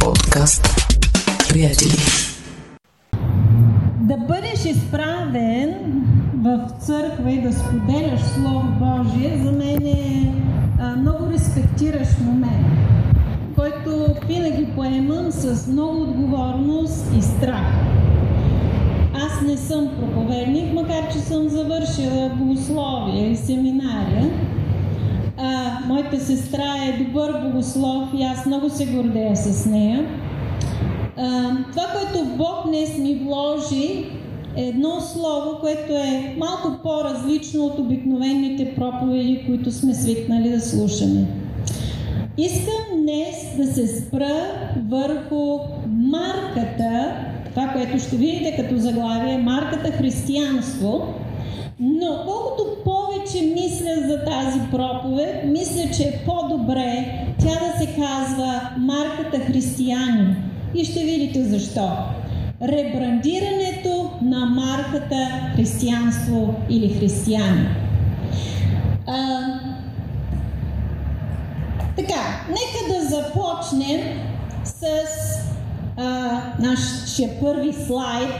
Подкаст. Приятели. Да бъдеш изправен в църква и да споделяш Слово Божие, за мен е а, много респектиращ момент, който винаги поемам с много отговорност и страх. Аз не съм проповедник, макар че съм завършила богословие и семинария. А, моята сестра е добър богослов и аз много се гордея с нея. А, това, което Бог днес ми вложи, е едно слово, което е малко по-различно от обикновените проповеди, които сме свикнали да слушаме. Искам днес да се спра върху марката, това, което ще видите като заглавие, марката християнство, но колкото повече мисля за тази проповед, мисля, че е по-добре тя да се казва марката християни. И ще видите защо. Ребрандирането на марката християнство или християни. А, така, нека да започнем с нашия първи слайд,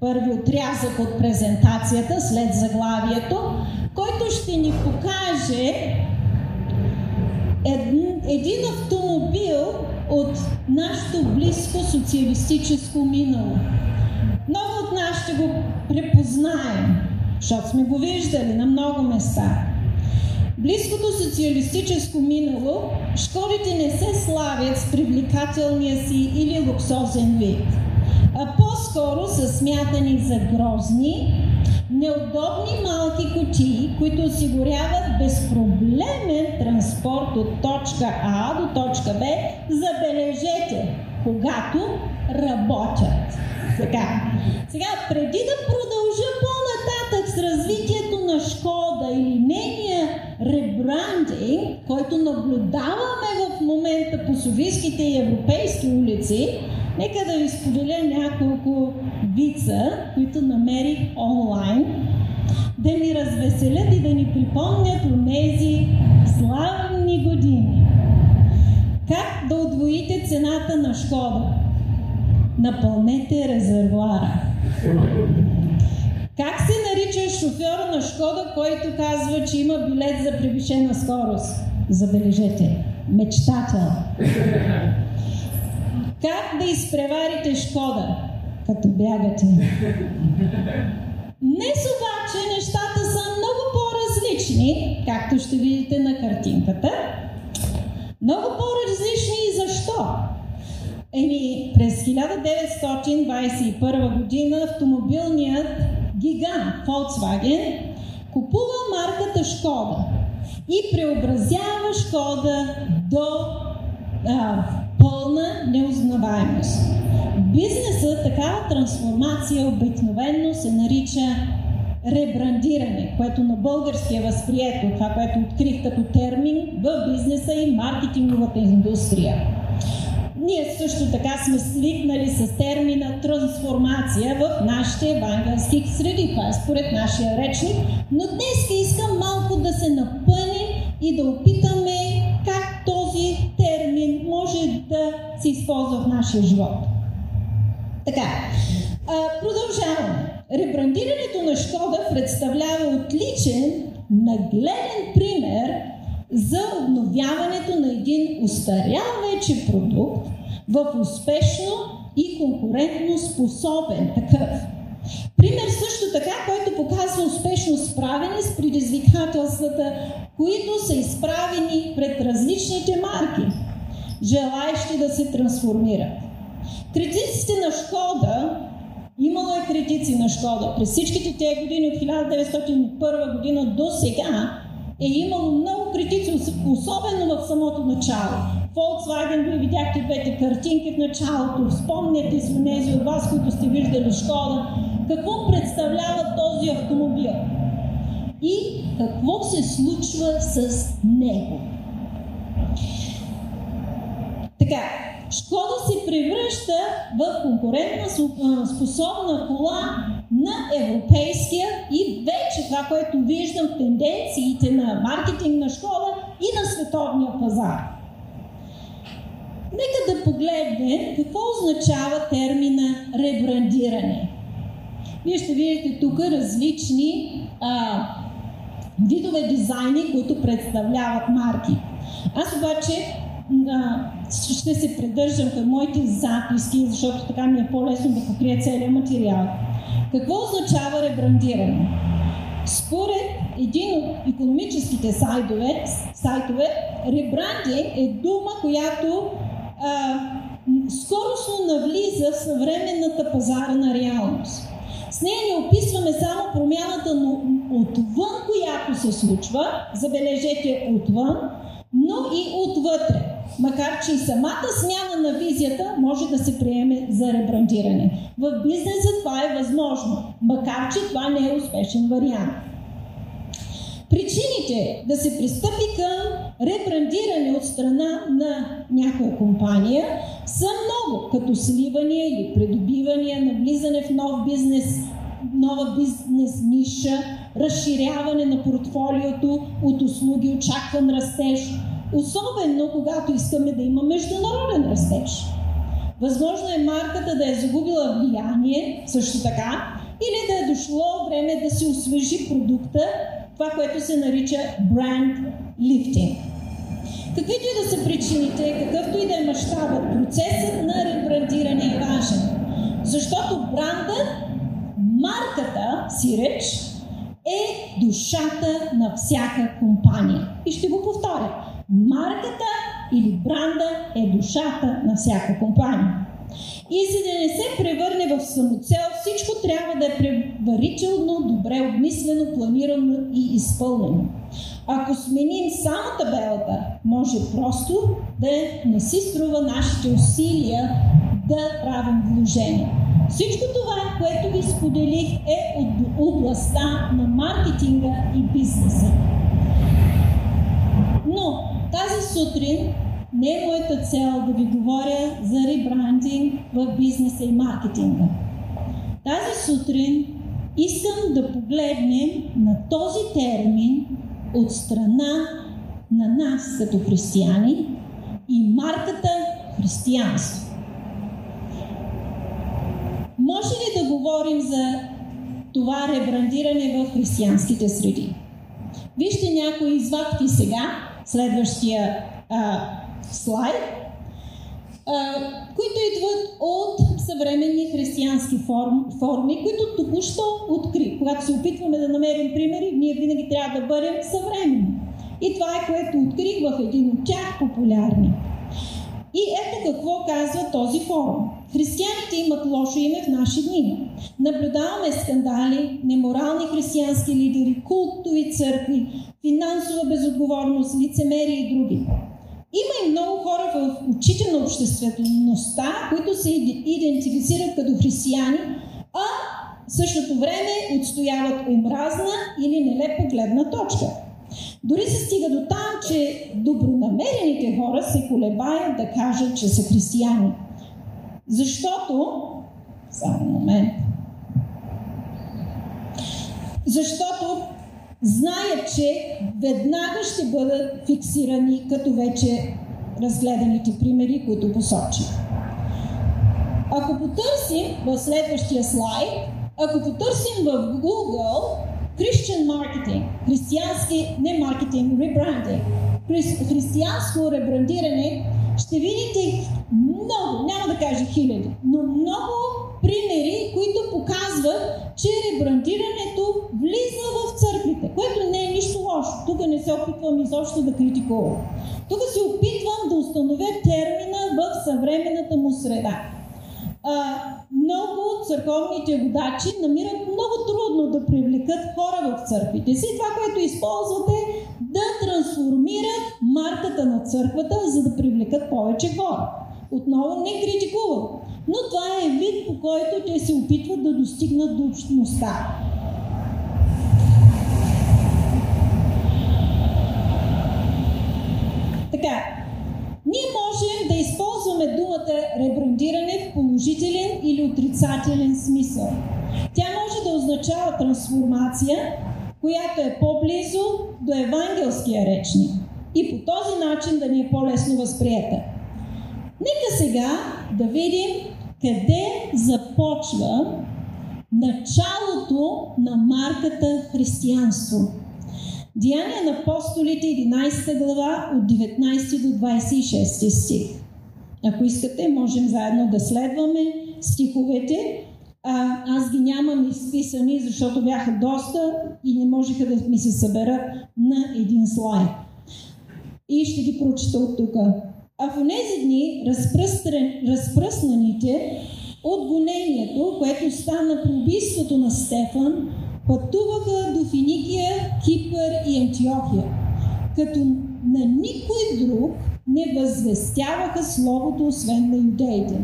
първи отрязък от презентацията след заглавието, който ще ни покаже един автомобил от нашето близко социалистическо минало. Много от нас ще го препознаем, защото сме го виждали на много места. Близкото социалистическо минало, школите не се славят с привлекателния си или луксозен вид, а по-скоро са смятани за грозни, неудобни малки кутии, които осигуряват безпроблемен транспорт от точка А до точка Б, забележете, когато работят. Така. Сега, преди да продължа по-нататък с развитието на Шкода или нейния ребрандинг, който наблюдаваме в момента по софийските и европейски улици, нека да ви споделя няколко вица, които намерих онлайн, да ни развеселят и да ни припомнят от тези славни години. Как да удвоите цената на Шкода? Напълнете резервуара. Как се нарича шофьора на Шкода, който казва, че има билет за превишена скорост? Забележете. Мечтател. Как да изпреварите Шкода, като бягате? Днес обаче нещата са много по-различни, както ще видите на картинката. Много по-различни и защо? Еми, през 1921 година автомобилният гигант Volkswagen купува марката Шкода и преобразява Шкода до а, пълна неузнаваемост. Бизнесът такава трансформация обикновенно се нарича ребрандиране, което на български е възприето, това, което открих като термин в бизнеса и маркетинговата индустрия. Ние също така сме свикнали с термина трансформация в нашите евангелски среди. Това е според нашия речник. Но днес искам малко да се напънем и да опитаме как този термин може да се използва в нашия живот. Така, продължаваме. Ребрандирането на Шкода представлява отличен, нагледен пример за обновяването на един устарял вече продукт в успешно и конкурентно способен такъв. Пример също така, който показва успешно справяне с предизвикателствата, които са изправени пред различните марки, желаещи да се трансформират. Критиците на Шкода, имало е критици на Шкода, през всичките тези години от 1901 година до сега е имало много критици, особено в самото начало. Volkswagen, вие видяхте двете картинки в началото, спомняте си тези от вас, които сте виждали Шкода, какво представлява този автомобил и какво се случва с него. Така, Шкода се превръща в конкурентна способна кола на европейския и вече това, което виждам тенденциите на маркетинг на Шкода и на световния пазар. Нека да погледнем какво означава термина ребрандиране. Вие ще видите тук различни а, видове дизайни, които представляват марки. Аз обаче а, ще се придържам към моите записки, защото така ми е по-лесно да покрия целият материал. Какво означава ребрандиране? Според един от економическите сайтове, сайтове ребрандинг е дума, която а, скоростно навлиза в съвременната пазарна реалност. С нея не описваме само промяната но отвън, която се случва, забележете отвън, но и отвътре. Макар, че и самата смяна на визията може да се приеме за ребрандиране. В бизнеса това е възможно, макар, че това не е успешен вариант. Причините да се пристъпи към ребрандиране от страна на някоя компания са много, като сливания или придобивания, навлизане в нов бизнес, нова бизнес ниша, разширяване на портфолиото от услуги, очакван растеж, особено когато искаме да има международен растеж. Възможно е марката да е загубила влияние, също така, или да е дошло време да се освежи продукта това, което се нарича бренд лифтинг. Каквито и да са причините, какъвто и да е мащабът, процесът на ребрандиране е важен. Защото брандът, марката си е душата на всяка компания. И ще го повторя. Марката или бранда е душата на всяка компания. И за да не се превърне в самоцел, всичко трябва да е предварително, добре обмислено, планирано и изпълнено. Ако сменим само табелата, може просто да не си струва нашите усилия да правим вложения. Всичко това, което ви споделих, е от областта на маркетинга и бизнеса. Но тази сутрин не е моята цел да ви говоря за ребрандинг в бизнеса и маркетинга. Тази сутрин искам да погледнем на този термин от страна на нас като християни и марката християнство. Може ли да говорим за това ребрандиране в християнските среди? Вижте някои извадки сега, следващия а, слайд, а, които идват от съвременни християнски форм, форми, които току-що откри. Когато се опитваме да намерим примери, ние винаги трябва да бъдем съвременни. И това е което открих в един от тях популярни. И ето какво казва този форум. Християните имат лошо име в наши дни. Наблюдаваме скандали, неморални християнски лидери, култови църкви, финансова безотговорност, лицемерие и други. Има и много хора в очите на обществеността, които се идентифицират като християни, а в същото време отстояват омразна или нелепа гледна точка. Дори се стига до там, че добронамерените хора се колебаят да кажат, че са християни. Защото, само момент, защото знаят, че веднага ще бъдат фиксирани като вече разгледаните примери, които посочих. Ако потърсим в следващия слайд, ако потърсим в Google Christian marketing, християнски, не маркетинг, ребрандинг, християнско ребрандиране, ще видите много, няма да кажа хиляди, но много примери, които показват, че ребрандирането влиза в църквите, което не е нищо лошо. Тук не се опитвам изобщо да критикувам. Тук се опитвам да установя термина в съвременната му среда. А, много църковните водачи намират много трудно да привлекат хора в църквите си. Това, което използват е да трансформират марката на църквата, за да привлекат повече хора. Отново не критикувам, но това е вид, по който те се опитват да достигнат до общността. Така, ние можем да използваме думата ребрандиране в положителен или отрицателен смисъл. Тя може да означава трансформация, която е по-близо до евангелския речник и по този начин да ни е по-лесно възприета. Нека сега да видим къде започва началото на марката християнство. Деяния на апостолите 11 глава от 19 до 26 стих. Ако искате, можем заедно да следваме стиховете. Аз ги нямам изписани, защото бяха доста и не можеха да ми се съберат на един слайд. И ще ги прочета от тук. А в тези дни разпръснаните от гонението, което стана по убийството на Стефан, пътуваха до Финикия, Кипър и Антиохия, като на никой друг не възвестяваха Словото, освен на юдеите.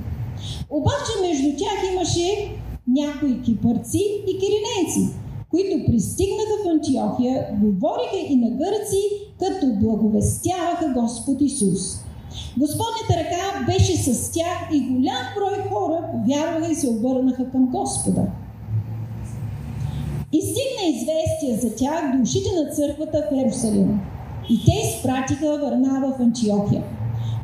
Обаче между тях имаше някои кипърци и киринейци, които пристигнаха в Антиохия, говориха и на гърци, като благовестяваха Господ Исус. Господната ръка беше с тях и голям брой хора повярваха и се обърнаха към Господа. И стигна известие за тях до ушите на църквата в Ерусалим. И те изпратиха Варнава в Антиохия,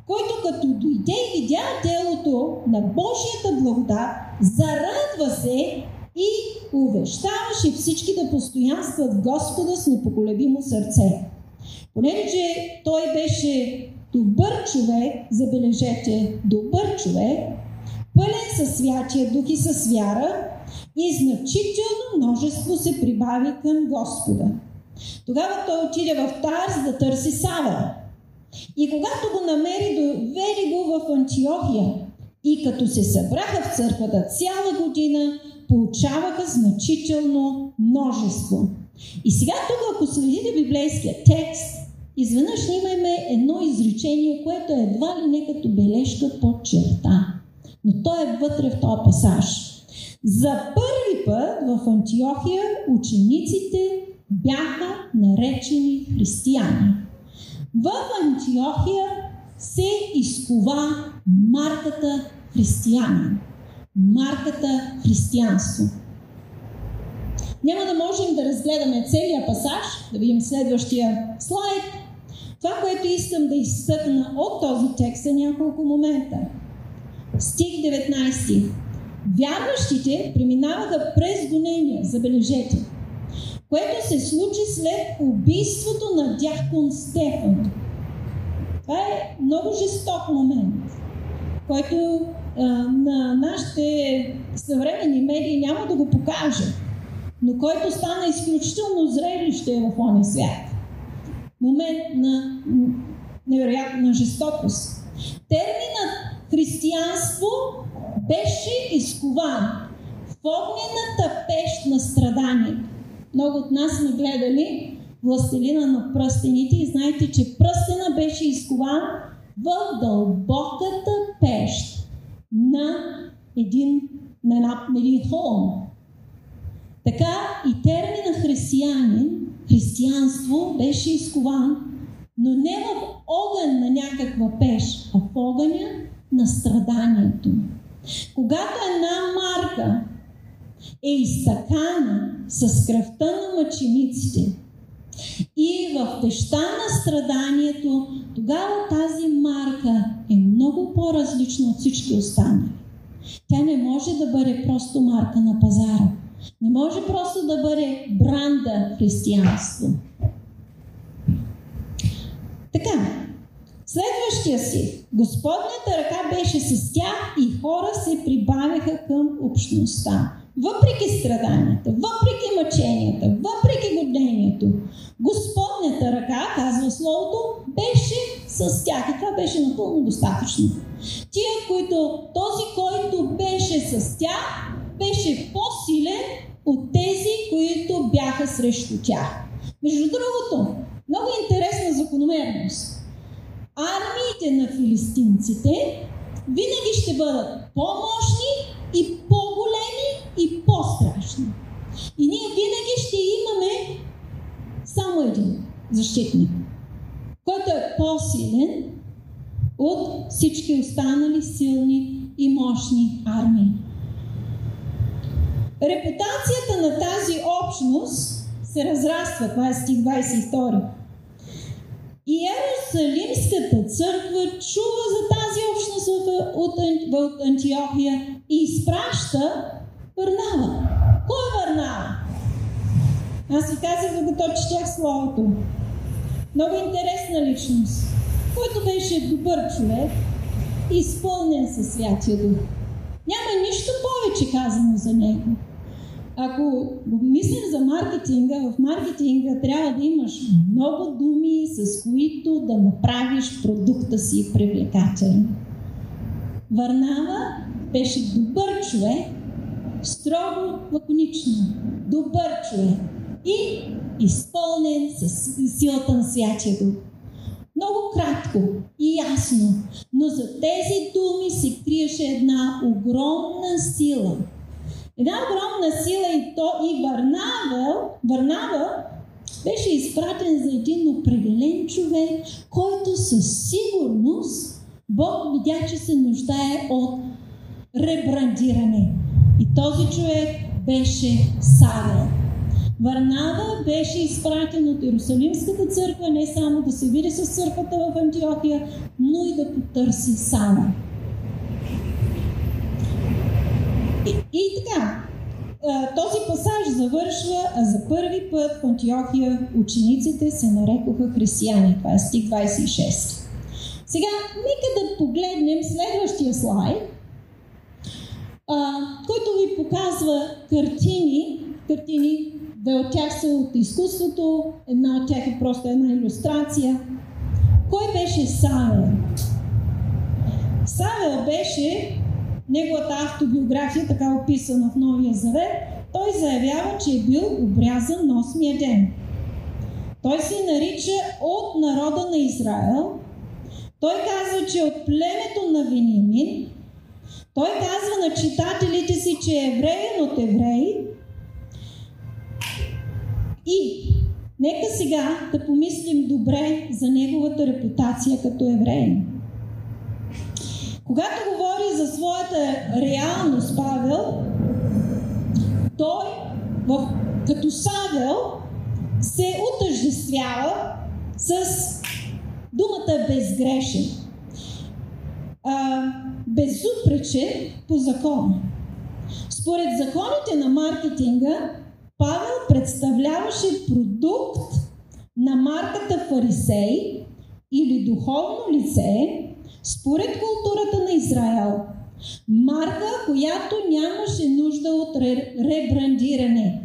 който като дойде и видя делото на Божията благодат, зарадва се и увещаваше всички да постоянстват Господа с непоколебимо сърце. Понеже той беше добър човек, забележете, добър човек, пълен със святия дух и със вяра, и значително множество се прибави към Господа. Тогава той отиде в Тарс да търси Сава. И когато го намери, довери го в Антиохия. И като се събраха в църквата цяла година, получаваха значително множество. И сега тук, ако следите библейския текст, изведнъж имаме едно изречение, което е едва ли не като бележка под черта. Но то е вътре в този пасаж. За първи път в Антиохия учениците бяха наречени християни. В Антиохия се изкова марката християнин. Марката християнство. Няма да можем да разгледаме целият пасаж, да видим следващия слайд. Това, което искам да изтъкна от този текст е няколко момента. Стих 19. Вярващите преминаваха през гонения, забележете, което се случи след убийството на дякон Стефан. Това е много жесток момент, който а, на нашите съвременни медии няма да го покаже, но който стана изключително зрелище в ония свят. Момент на невероятна жестокост. Терминът християнство беше изкован в огнената пещ на страданието. Много от нас сме гледали Властелина на пръстените и знаете, че пръстена беше изкован в дълбоката пещ на един, на, една, на един холм. Така и термина християнин, християнство беше изкован, но не в огън на някаква пещ, а в огъня на страданието. Когато една марка е изтъкана с кръвта на мъчениците и в теща на страданието, тогава тази марка е много по-различна от всички останали. Тя не може да бъде просто марка на пазара. Не може просто да бъде бранда християнство. Така, Следващия си. Господната ръка беше с тях и хора се прибавяха към общността. Въпреки страданията, въпреки мъченията, въпреки годението, Господната ръка, казва Словото, беше с тях. И това беше напълно достатъчно. Тия, които, този, който беше с тях, беше по-силен от тези, които бяха срещу тях. Между другото, много интересна закономерност армиите на филистинците винаги ще бъдат по-мощни и по-големи и по-страшни. И ние винаги ще имаме само един защитник, който е по-силен от всички останали силни и мощни армии. Репутацията на тази общност се разраства. Това е стих 22. Иерусалимската църква чува за тази общност от, Антиохия и изпраща Върнава. Кой Върнава? Аз ви казах, докато четях Словото. Много интересна личност, който беше добър човек, изпълнен със Святия Дух. Няма нищо повече казано за него. Ако мислим за маркетинга, в маркетинга трябва да имаш много думи, с които да направиш продукта си привлекателен. Върнава беше добър човек, строго лаконично. Добър човек и изпълнен с силата на Святия Дух. Много кратко и ясно, но за тези думи се криеше една огромна сила. Една огромна сила и то и Варнава, Варнава беше изпратен за един определен човек, който със сигурност Бог видя, че се нуждае от ребрандиране. Този човек беше Савел. Варнава беше изпратен от Иерусалимската църква не само да се види с църквата в Антиохия, но и да потърси Сава. И, и така, този пасаж завършва, а за първи път в Антиохия учениците се нарекоха християни. Това е стих 26. Сега, нека да погледнем следващия слайд, който ви показва картини, картини Две от тях са от изкуството, една от тях е просто една иллюстрация. Кой беше Савел? Савел беше неговата автобиография, така описана в Новия Завет. Той заявява, че е бил обрязан на осмия ден. Той се нарича от народа на Израел. Той казва, че от племето на Венимин. Той казва на читателите си, че е евреен от евреи. И нека сега да помислим добре за неговата репутация като евреин. Когато говори за своята реалност Павел, той в, като Савел се отъждествява с думата безгрешен, а, безупречен по закон. Според законите на маркетинга, Павел представляваше продукт на марката фарисей или духовно лице според културата на Израел. Марка, която нямаше нужда от ребрандиране.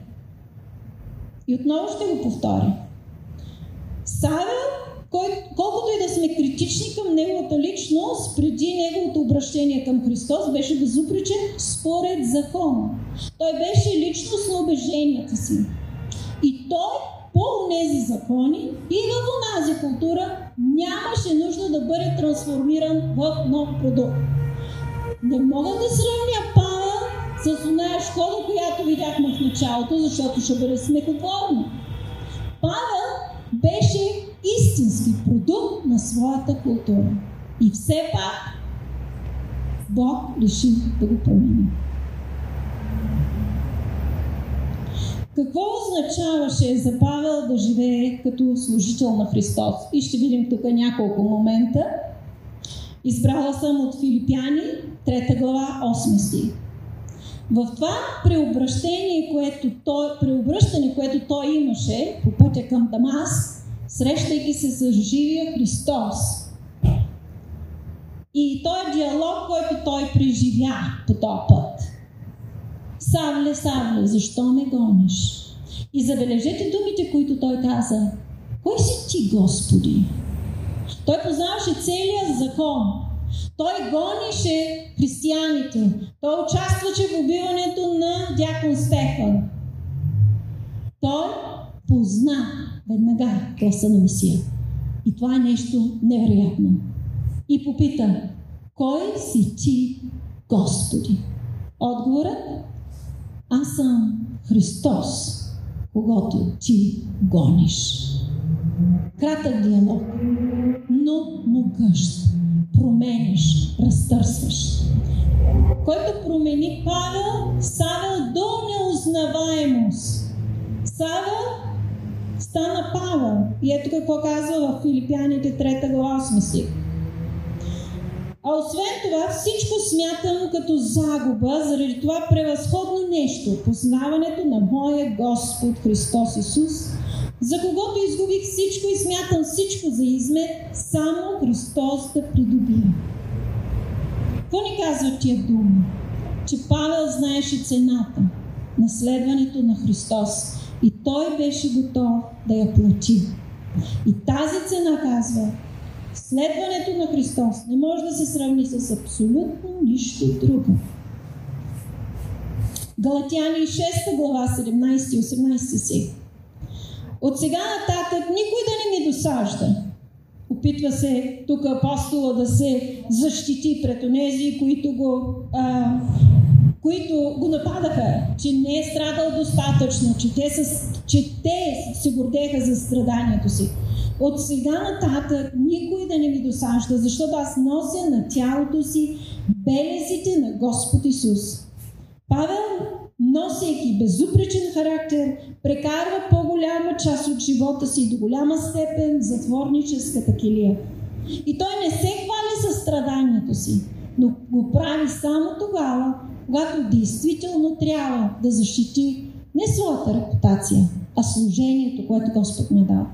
И отново ще го повторя. Савел, кой, колкото и да сме критични към неговата личност, преди неговото обращение към Христос, беше безупречен според закон. Той беше личност на убежденията си. И той по тези закони и в онази култура нямаше нужда да бъде трансформиран в нов продукт. Не мога да сравня Павел с оная школа, която видяхме в началото, защото ще бъде смехотворно. Павел беше истински продукт на своята култура. И все пак Бог реши да го промени. Какво означаваше за Павел да живее като служител на Христос? И ще видим тук няколко момента. Избрала съм от Филипяни, 3 глава, 8 стих. В това преобращение, което той, преобръщане, което той имаше по пътя към Дамас, срещайки се с живия Христос, и този диалог, който той преживя по този път. Савле, Савле, защо ме гониш? И забележете думите, които той каза. Кой си ти, Господи? Той познаваше целият закон. Той гонише християните. Той участваше в убиването на дякон Стефан. Той позна веднага гласа на Месия. И това е нещо невероятно. И попита, кой си ти, Господи? Отговорът аз съм Христос, когато ти гониш. Кратък диалог, но могъщ. Променяш, разтърсваш. Който промени Павел, Савел до неузнаваемост. Савел стана Павел. И ето какво казва в Филипяните 3 глава 8 стих. А освен това, всичко смятам като загуба, заради това превъзходно нещо, познаването на моя Господ Христос Исус, за когото изгубих всичко и смятам всичко за измет, само Христос да придобия. Какво ни казват тия думи? Че Павел знаеше цената на следването на Христос и той беше готов да я плати. И тази цена казва, следването на Христос не може да се сравни с абсолютно нищо друго. Галатяни 6 глава 17 и 18 си. От сега нататък никой да не ми досажда. Опитва се тук апостола да се защити пред онези, които го, а, които го нападаха, че не е страдал достатъчно, че те, са, че те се гордеха за страданието си. От сега нататък никой да не ми досажда, защото аз нося на тялото си белезите на Господ Исус. Павел, носейки безупречен характер, прекарва по-голяма част от живота си до голяма степен в затворническата килия. И той не се хвали със страданието си, но го прави само тогава, когато действително трябва да защити не своята репутация, а служението, което Господ му е дал.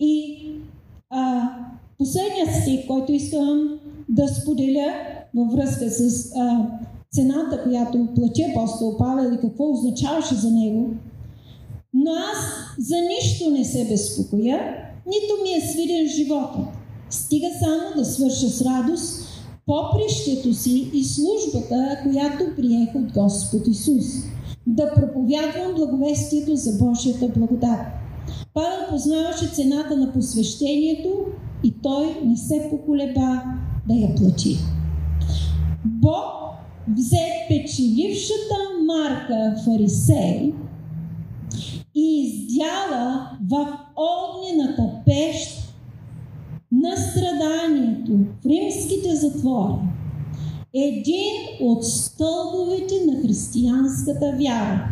И а, последният стих, който искам да споделя във връзка с а, цената, която плати апостол Павел и какво означаваше за него. Но аз за нищо не се безпокоя, нито ми е свиден живота. Стига само да свърша с радост попрището си и службата, която приех от Господ Исус. Да проповядвам благовестието за Божията благодат. Павел познаваше цената на посвещението и той не се поколеба да я плати. Бог взе печелившата марка фарисей и издяла в огнената пещ на страданието в римските затвори един от стълбовете на християнската вяра,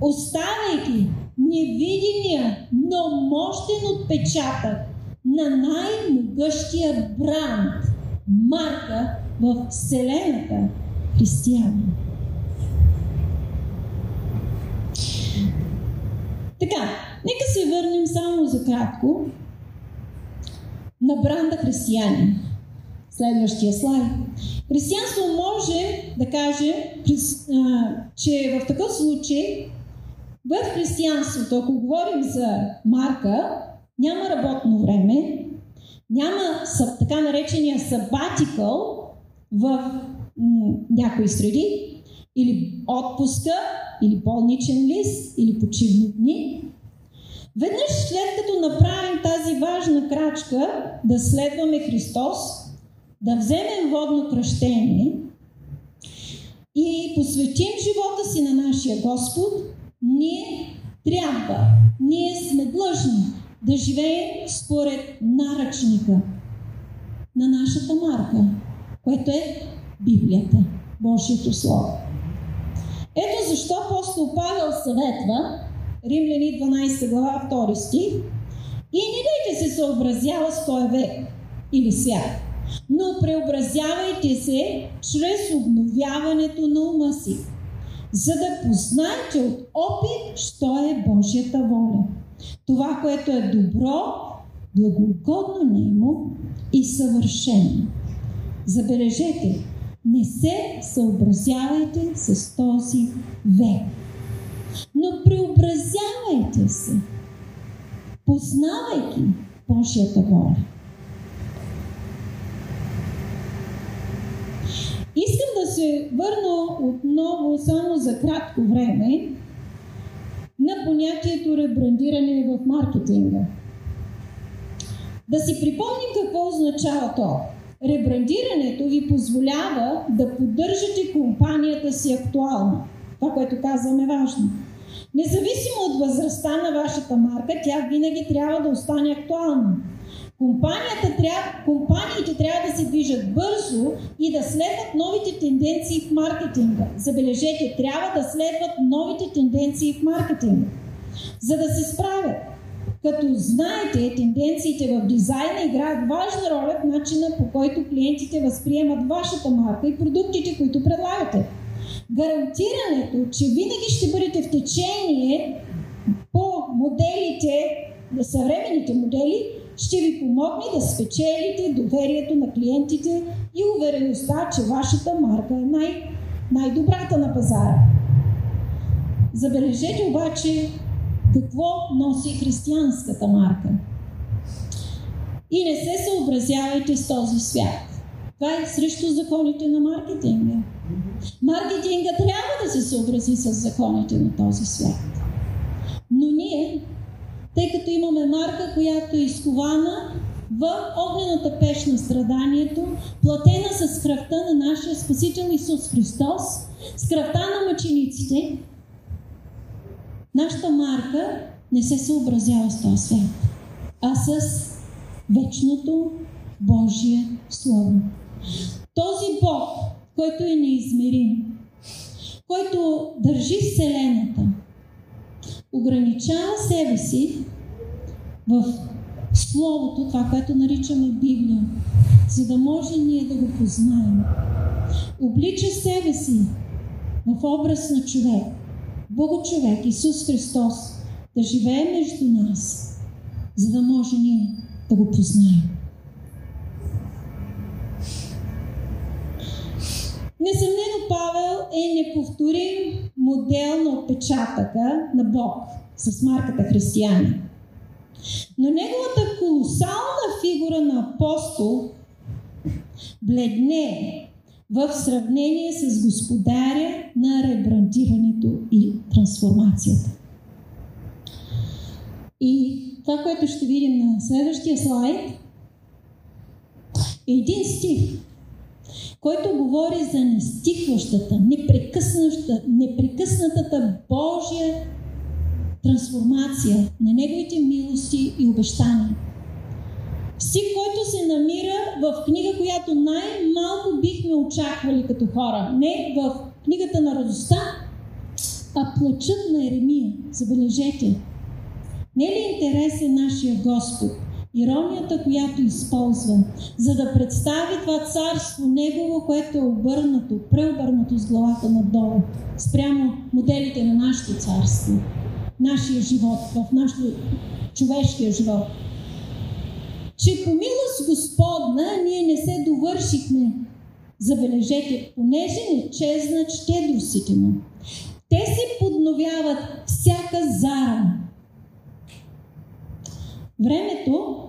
оставайки невидимия, но мощен отпечатък на най-могъщия бранд, марка в Вселената християни. Така, нека се върнем само за кратко на бранда християни. Следващия слайд. Християнство може да каже, че в такъв случай в християнството, ако говорим за марка, няма работно време, няма така наречения сабатикъл в някои среди, или отпуска, или болничен лист, или почивни дни. Веднъж след като направим тази важна крачка да следваме Христос, да вземем водно кръщение и посветим живота си на нашия Господ, ние трябва, ние сме длъжни да живеем според наръчника на нашата марка, което е Библията, Божието Слово. Ето защо апостол Павел съветва, Римляни 12 глава 2 стих, и не дайте се съобразява с този век или свят, но преобразявайте се чрез обновяването на ума си, за да познаете от опит, що е Божията воля. Това, което е добро, благогодно нему и съвършено. Забележете, не се съобразявайте с този век, но преобразявайте се, познавайки Божията воля. Искам да се върна отново само за кратко време на понятието ребрандиране в маркетинга. Да си припомним какво означава то. Ребрандирането ви позволява да поддържате компанията си актуална. Това, което казвам е важно. Независимо от възрастта на вашата марка, тя винаги трябва да остане актуална. Компанията трябва, компаниите трябва да се движат бързо и да следват новите тенденции в маркетинга. Забележете, трябва да следват новите тенденции в маркетинга, за да се справят. Като знаете, тенденциите в дизайна играят важна роля в начина по който клиентите възприемат вашата марка и продуктите, които предлагате. Гарантирането, че винаги ще бъдете в течение по моделите, съвременните модели, ще ви помогне да спечелите доверието на клиентите и увереността, че вашата марка е най- най-добрата на пазара. Забележете обаче какво носи християнската марка. И не се съобразявайте с този свят. Това е срещу законите на маркетинга. Маркетинга трябва да се съобрази с законите на този свят. Но ние, тъй като имаме марка, която е изкована в огнената пеш на страданието, платена с кръвта на нашия Спасител Исус Христос, с кръвта на мъчениците, нашата марка не се съобразява с този свят, а с вечното Божие Слово. Този Бог, който е неизмерим, който държи Вселената, ограничава себе си в Словото, това, което наричаме Библия, за да може ние да го познаем. Облича себе си в образ на човек, Богочовек, Исус Христос, да живее между нас, за да може ние да го познаем. Несъмнено Павел е неповторим модел на отпечатъка на Бог с марката християни. Но неговата колосална фигура на апостол бледне в сравнение с господаря на ребрандирането и трансформацията. И това, което ще видим на следващия слайд, е един стих, който говори за нестихващата, непрекъснатата, непрекъснатата Божия трансформация на Неговите милости и обещания. Стих, който се намира в книга, която най-малко бихме очаквали като хора. Не в книгата на радостта, а плачът на Еремия. Забележете. Не е ли интересен нашия Господ? Иронията, която използва, за да представи това царство Негово, което е обърнато, преобърнато с главата надолу, спрямо моделите на нашето царство, нашия живот, в нашото човешкия живот. Че по милост Господна ние не се довършихме, забележете, понеже не чезнат щедростите му. Те се подновяват всяка зара, Времето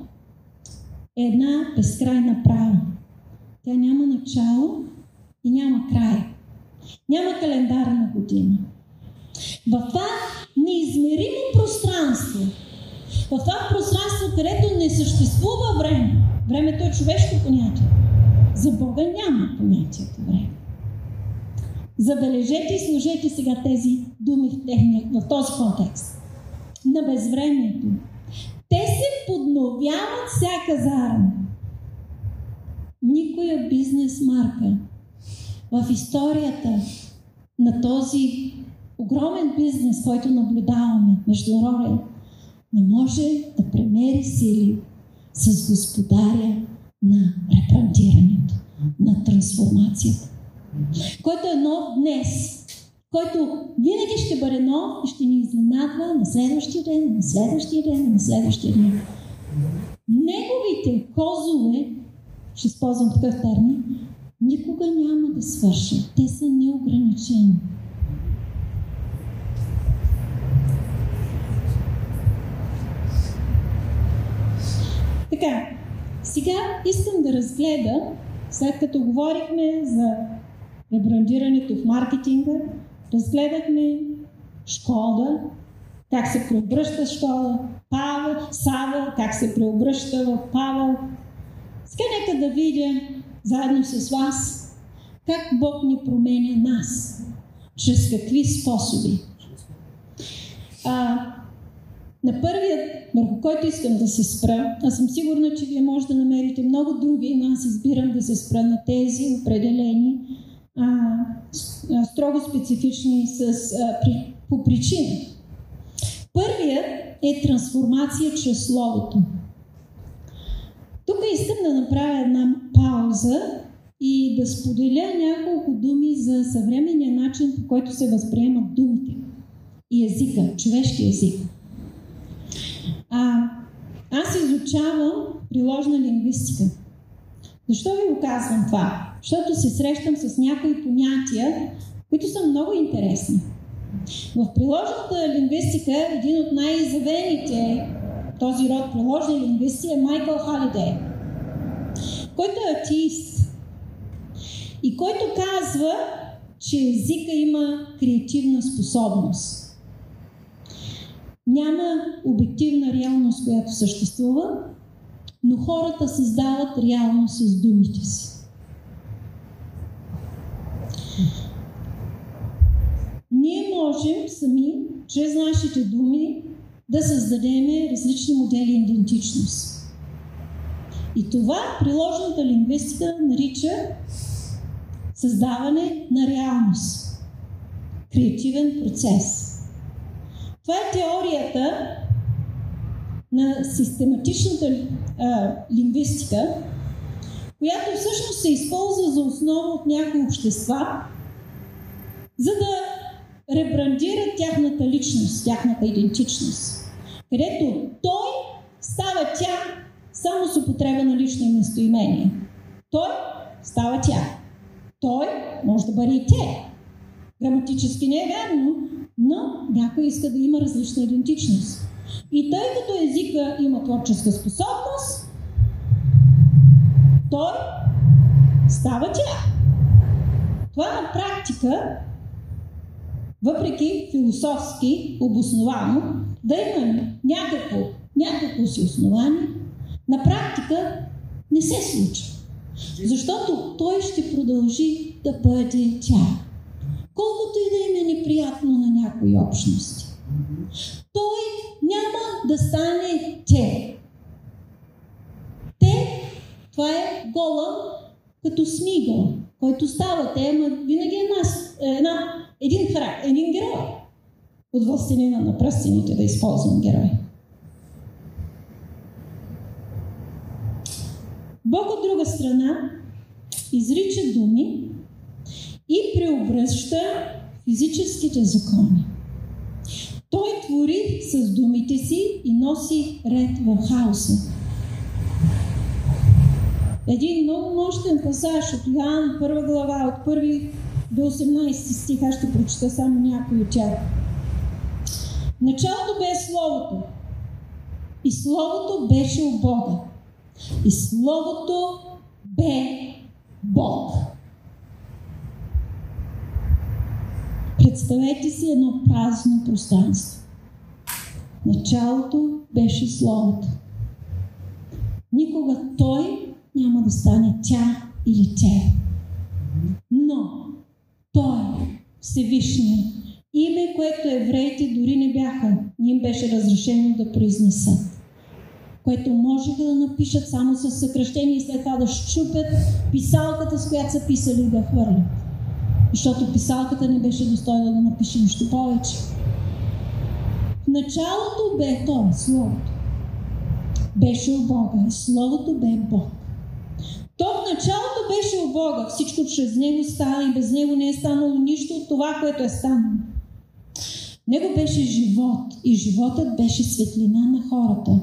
е една безкрайна права. Тя няма начало и няма край. Няма календарна година. В това неизмеримо пространство, в това пространство, където не съществува време, времето е човешко понятие. За Бога няма понятието време. Забележете и служете сега тези думи в, техния, в този контекст. На безвремието, те се подновяват всяка заран. Никоя бизнес марка в историята на този огромен бизнес, който наблюдаваме, международен, не може да премери сили с господаря на репрантирането, на трансформацията, който е нов днес който винаги ще бъде нов и ще ни изненадва на следващия ден, на следващия ден, на следващия ден. Неговите козове, ще използвам такъв термин, никога няма да свършат. Те са неограничени. Така, сега искам да разгледа, след като говорихме за ребрандирането в маркетинга, разгледахме Шкода, как се преобръща Шкода, Павел, Сава, как се преобръща в Павел. Сега нека да видя заедно с вас как Бог ни променя нас, чрез какви способи. А, на първият, върху който искам да се спра, аз съм сигурна, че вие може да намерите много други, но аз избирам да се спра на тези определени, а, строго специфични с, а, при, по причина. Първият е трансформация чрез Словото. Тук искам да направя една пауза и да споделя няколко думи за съвременния начин, по който се възприемат думите и езика, човешки език. А, аз изучавам приложна лингвистика. Защо ви го казвам това? Защото се срещам с някои понятия, които са много интересни. В приложната лингвистика един от най-изявените този род приложни лингвисти е Майкъл Халидей, който е атеист и който казва, че езика има креативна способност. Няма обективна реалност, която съществува, но хората създават реалност с думите си. Ние можем сами, чрез нашите думи, да създадем различни модели идентичност. И това приложената лингвистика нарича създаване на реалност. Креативен процес. Това е теорията на систематичната а, лингвистика, която всъщност се използва за основа от някои общества, за да ребрандират тяхната личност, тяхната идентичност. Където той става тя само с употреба на лично местоимение. Той става тя. Той може да бъде и те. Граматически не е вярно, но някой иска да има различна идентичност. И тъй като езика има творческа способност, той става тя. Това на практика, въпреки философски обосновано, да има някакво, някакво си основание, на практика не се случва. Защото той ще продължи да бъде тя. Колкото и да им е неприятно на някои общности. Той няма да стане те. Те, това е гола като смигъл, който става те, ама винаги е нас, една, един характер, един герой. От властелина на пръстените да използвам герой. Бог от друга страна изрича думи и преобръща физическите закони. Той твори с думите си и носи ред в хаоса. Един много мощен пасаж от Йоан, първа глава, от първи до 18 стиха, ще прочета само някой от тях. Началото бе Словото. И Словото беше у Бога. И Словото бе Бог. Представете си едно празно пространство. Началото беше Словото. Никога Той няма да стане тя или те. Но Всевишния, име, което евреите дори не бяха, им беше разрешено да произнесат което можеха да напишат само с съкръщение и след това да щупят писалката, с която са писали и да хвърлят. Защото писалката не беше достойна да напише нищо повече. В началото бе то, Словото. Беше у Бога. Словото бе Бог. То в началото беше у Бога. Всичко чрез Него стана и без Него не е станало нищо от това, което е станало. Него беше живот и животът беше светлина на хората.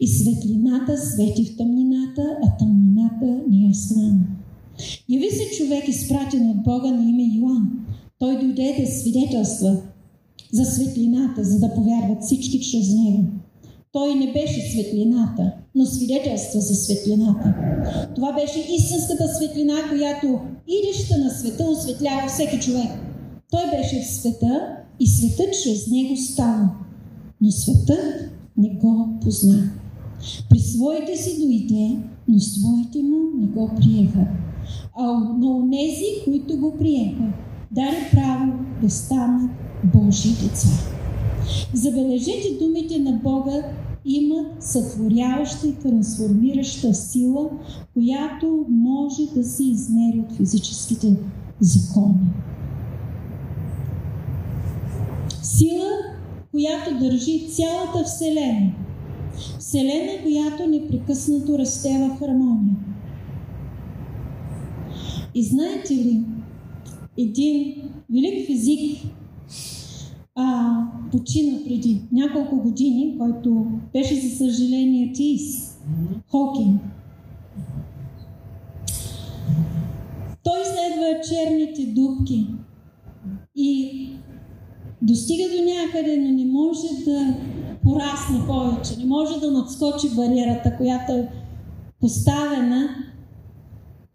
И светлината свети в тъмнината, а тъмнината ни е слана. Яви се човек, изпратен от Бога на име Йоан. Той дойде да свидетелства за светлината, за да повярват всички чрез него. Той не беше светлината, но свидетелства за светлината. Това беше истинската светлина, която идеща на света осветлява всеки човек. Той беше в света и светът чрез него стана. Но светът не го позна. При своите си дойде, но своите му не го приеха. А на онези, които го приеха, даде право да станат Божи деца. Забележете думите на Бога имат сътворяваща и трансформираща сила, която може да се измери от физическите закони. Сила, която държи цялата Вселена. Вселена, която непрекъснато расте в хармония. И знаете ли, един велик физик а, почина преди няколко години, който беше, за съжаление, атеист, Хокинг. Той изследва черните дубки и достига до някъде, но не може да порасне повече, не може да надскочи бариерата, която е поставена.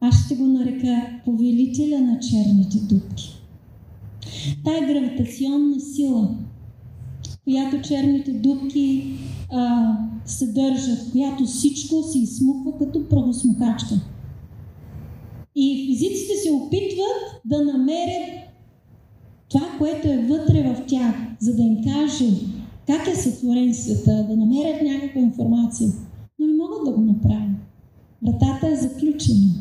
Аз ще го нарека повелителя на черните дубки. Тая гравитационна сила, която черните дубки а, съдържат, която всичко се изсмуква като правосмукачка. И физиците се опитват да намерят това, което е вътре в тях, за да им каже как е сътворен света, да намерят някаква информация. Но не могат да го направят. Вратата е заключена.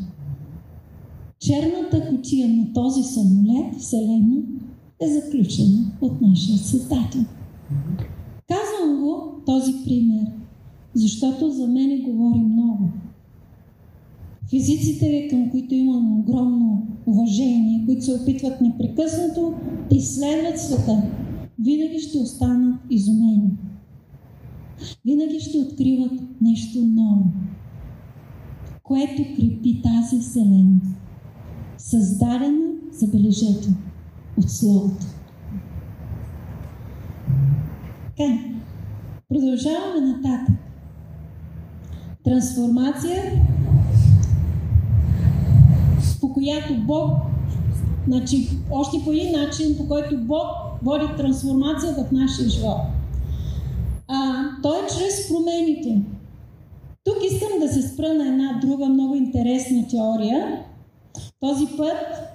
Черната кутия на този самолет, Вселена, е заключена от нашия Създател. Казвам го този пример, защото за мене говори много. Физиците, към които имам огромно уважение, които се опитват непрекъснато да изследват света, винаги ще останат изумени. Винаги ще откриват нещо ново, което крепи тази Вселена. Създадена, забележете, от Словото. Така, продължаваме нататък. Трансформация, по която Бог, значи, още по един начин, по който Бог води трансформация в нашия живот. А, той е чрез промените. Тук искам да се спра на една друга много интересна теория. Този път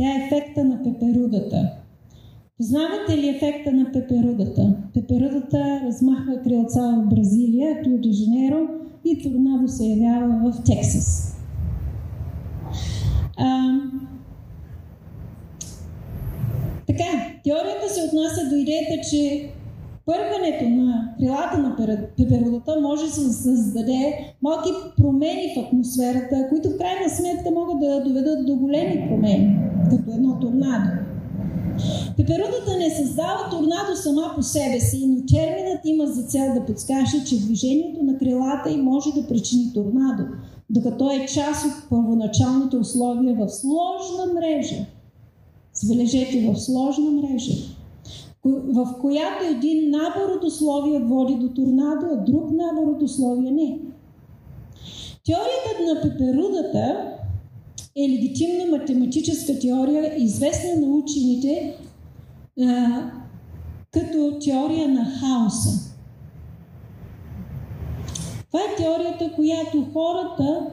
тя е ефекта на пеперудата. Познавате ли ефекта на пеперудата? Пеперудата размахва крилца в Бразилия, Рио де Жанейро и торнадо се явява в Тексас. А, така, теорията се отнася до идеята, че първането на крилата на пеперудата може да създаде малки промени в атмосферата, които в крайна сметка могат да доведат до големи промени, като едно торнадо. Пеперудата не създава торнадо сама по себе си, но терминът има за цел да подскаже, че движението на крилата им може да причини торнадо, докато е част от първоначалните условия в сложна мрежа. Забележете, в сложна мрежа, в която един набор от условия води до торнадо, а друг набор от условия не. Теорията на пеперудата е легитимна математическа теория, известна на учените а, като теория на хаоса. Това е теорията, която хората,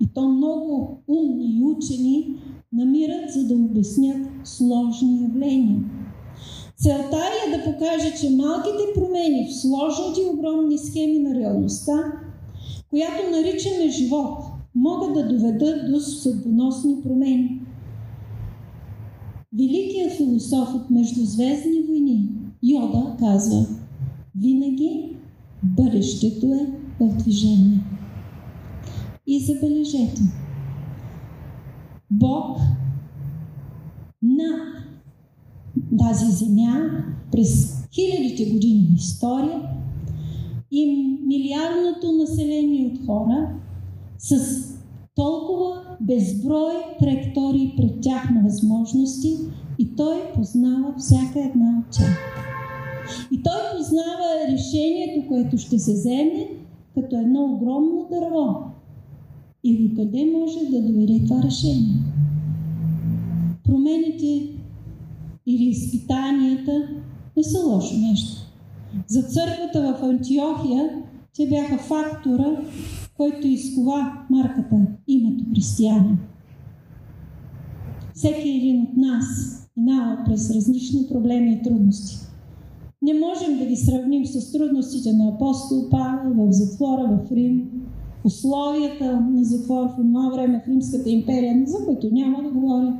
и то много умни учени, намират, за да обяснят сложни явления. Целта е да покаже, че малките промени в сложните и огромни схеми на реалността, която наричаме живот, могат да доведат до съдбоносни промени. Великият философ от Междузвездни войни, Йода, казва, винаги бъдещето е в движение. И забележете, Бог на тази земя през хилядите години история и милиардното население от хора с толкова безброй траектории пред тях на възможности и той познава всяка една от тях. И той познава решението, което ще се вземе като едно огромно дърво. И до къде може да доведе това решение? Промените или изпитанията не са лошо нещо. За църквата в Антиохия те бяха фактора, който изкова марката, името християни. Всеки един от нас минава през различни проблеми и трудности. Не можем да ги сравним с трудностите на апостол Павел в затвора в Рим, условията на затвор в това време в Римската империя, за които няма да говоря.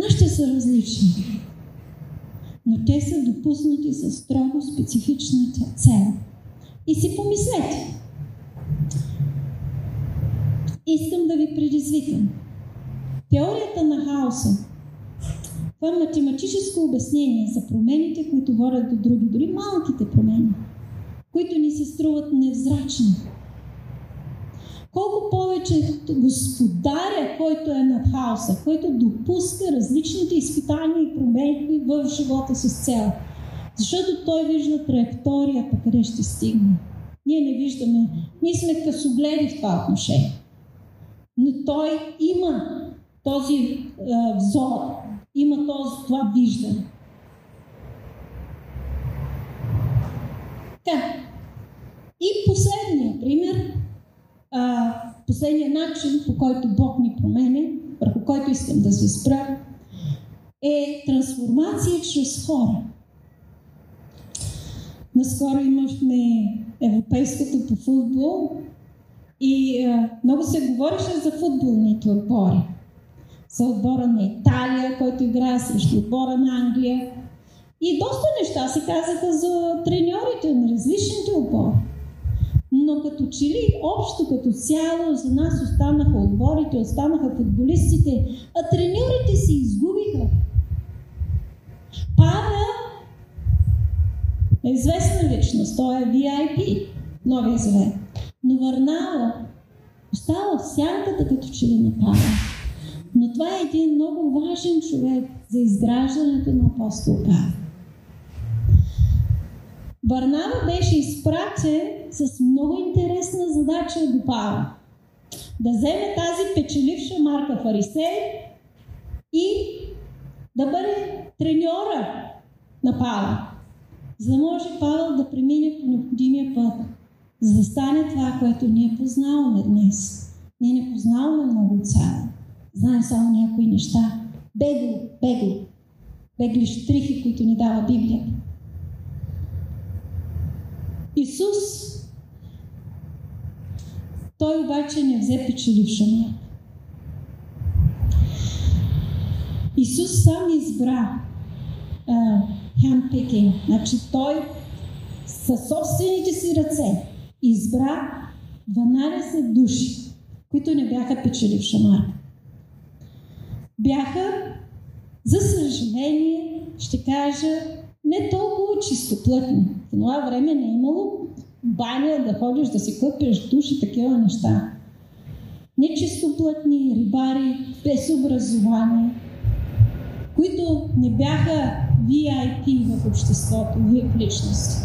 Нашите са различни. но те са допуснати за строго специфична цел. И си помислете. Искам да ви предизвикам. Теорията на хаоса това е математическо обяснение за промените, които водят до други, дори малките промени, които ни се струват невзрачни. Колко повече господаря, който е над хаоса, който допуска различните изпитания и промени в живота с цел. Защото той вижда траекторията, къде ще стигне. Ние не виждаме. Ние сме късогледи в това отношение. Но той има този е, взор, има този, това виждане. Така. И последния пример, а, последния начин, по който Бог ни променя, върху който искам да се спра, е трансформация чрез хора. Наскоро имахме Европейското по футбол и а, много се говореше за футболните отбори за отбора на Италия, който играе срещу отбора на Англия. И доста неща се казаха за треньорите на различните отбори. Но като че ли общо като цяло за нас останаха отборите, останаха футболистите, а треньорите се изгубиха. Павел е известна личност, той е VIP, новия завет. Но Върнава остава в сянката като че ли на. Но това е един много важен човек за изграждането на апостол Павел. Барнава беше изпратен с много интересна задача до Павел. Да вземе тази печеливша марка фарисей и да бъде треньора на Павел. За да може Павел да премине по необходимия път, за да стане това, което ние познаваме днес. Ние не познаваме много цяло. Знаем само някои неща. Бегло, бегло. Бегли штрихи, които ни дава Библия. Исус, той обаче не взе печеливша марка. Исус сам избра handpicking. Значи той със собствените си ръце избра 12 души, които не бяха печеливша марка бяха, за съжаление, ще кажа, не толкова чистоплътни. В това време не е имало баня да ходиш да си къпеш душ и такива неща. Нечистоплътни рибари, без образование, които не бяха VIP в обществото, VIP личности.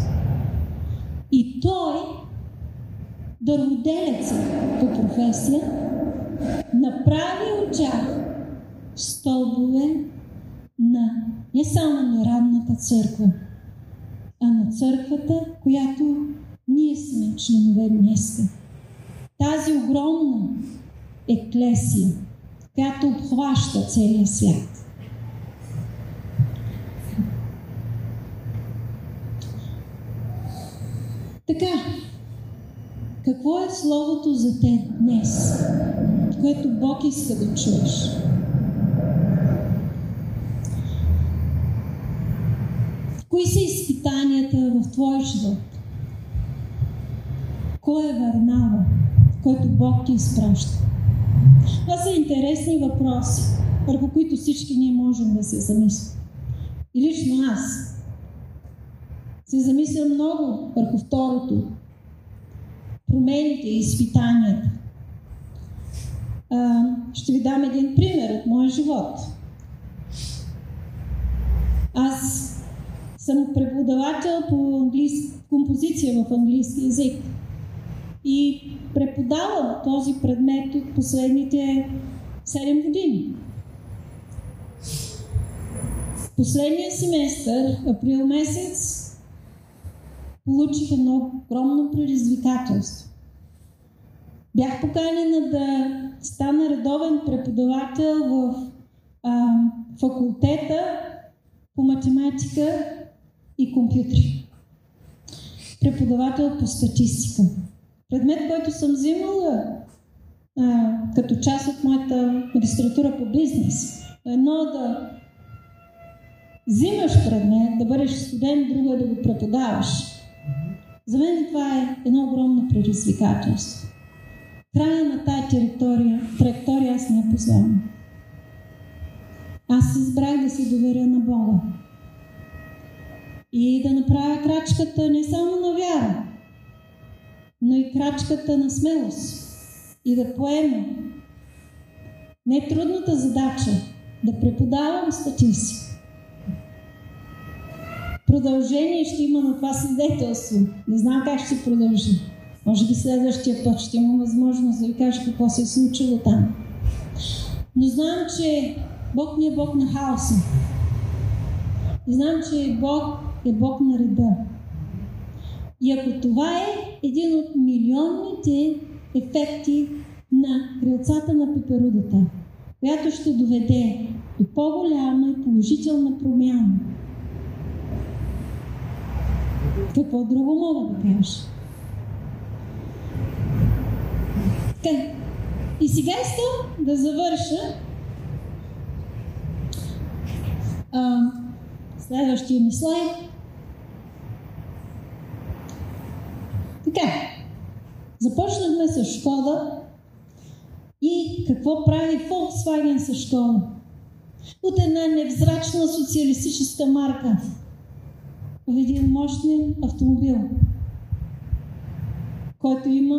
И той, дърводелеца по професия, направи от тях стълбове на не само на ранната църква, а на църквата, която ние сме членове днес. Тази огромна еклесия, която обхваща целия свят. Така, какво е Словото за те днес, което Бог иска да чуеш? Кои са изпитанията в твоя живот? Кой е Варнава, който Бог ти изпраща? Това са интересни въпроси, върху които всички ние можем да се замислим. И лично аз се замисля много върху второто. Промените и изпитанията. А, ще ви дам един пример от моя живот. Аз съм преподавател по английски, композиция в английски язик. И преподавам този предмет от последните 7 години. Последния семестър, април месец, получих едно огромно предизвикателство. Бях поканена да стана редовен преподавател в а, факултета по математика и компютри. Преподавател по статистика. Предмет, който съм взимала а, като част от моята магистратура по бизнес. Едно да взимаш предмет, да бъдеш студент, друго е да го преподаваш. За мен това е едно огромно предизвикателство. Края на тая територия, траектория аз не я познавам. Аз избрах да се доверя на Бога. И да направя крачката не само на вяра, но и крачката на смелост. И да поема не трудната задача да преподавам статистика. Продължение ще има на това свидетелство. Не знам как ще продължи. Може би следващия път ще имам възможност да ви кажа какво се е случило там. Но знам, че Бог не е Бог на хаоса. И знам, че Бог е Бог на реда. И ако това е един от милионните ефекти на крилцата на пеперудата, която ще доведе до по-голяма и положителна промяна. Какво друго мога да кажа? Така. И сега искам да завърша а, следващия ми слайд. Така, започнахме с Шкода и какво прави Volkswagen с Шкода. От една невзрачна социалистическа марка в един мощен автомобил, който има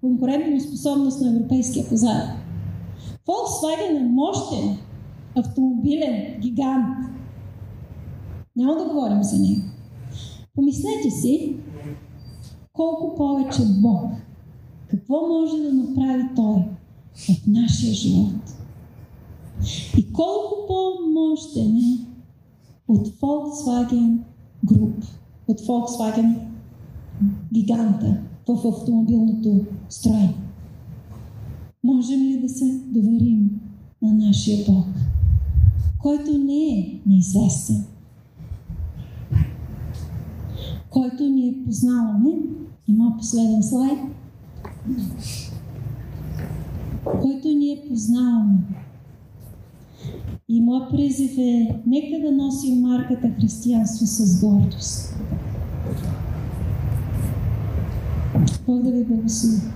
конкурентна способност на европейския пазар. Volkswagen е мощен автомобилен гигант. Няма да говорим за него. Помислете си колко повече Бог, какво може да направи Той в нашия живот. И колко по-мощен е от Volkswagen Group, от Volkswagen гиганта в автомобилното строение. Можем ли да се доверим на нашия Бог, който не е неизвестен, който ние познаваме. Има последен слайд. Който ние познаваме. И моят призив е, нека да носим марката християнство с гордост. Бог да ви благослови.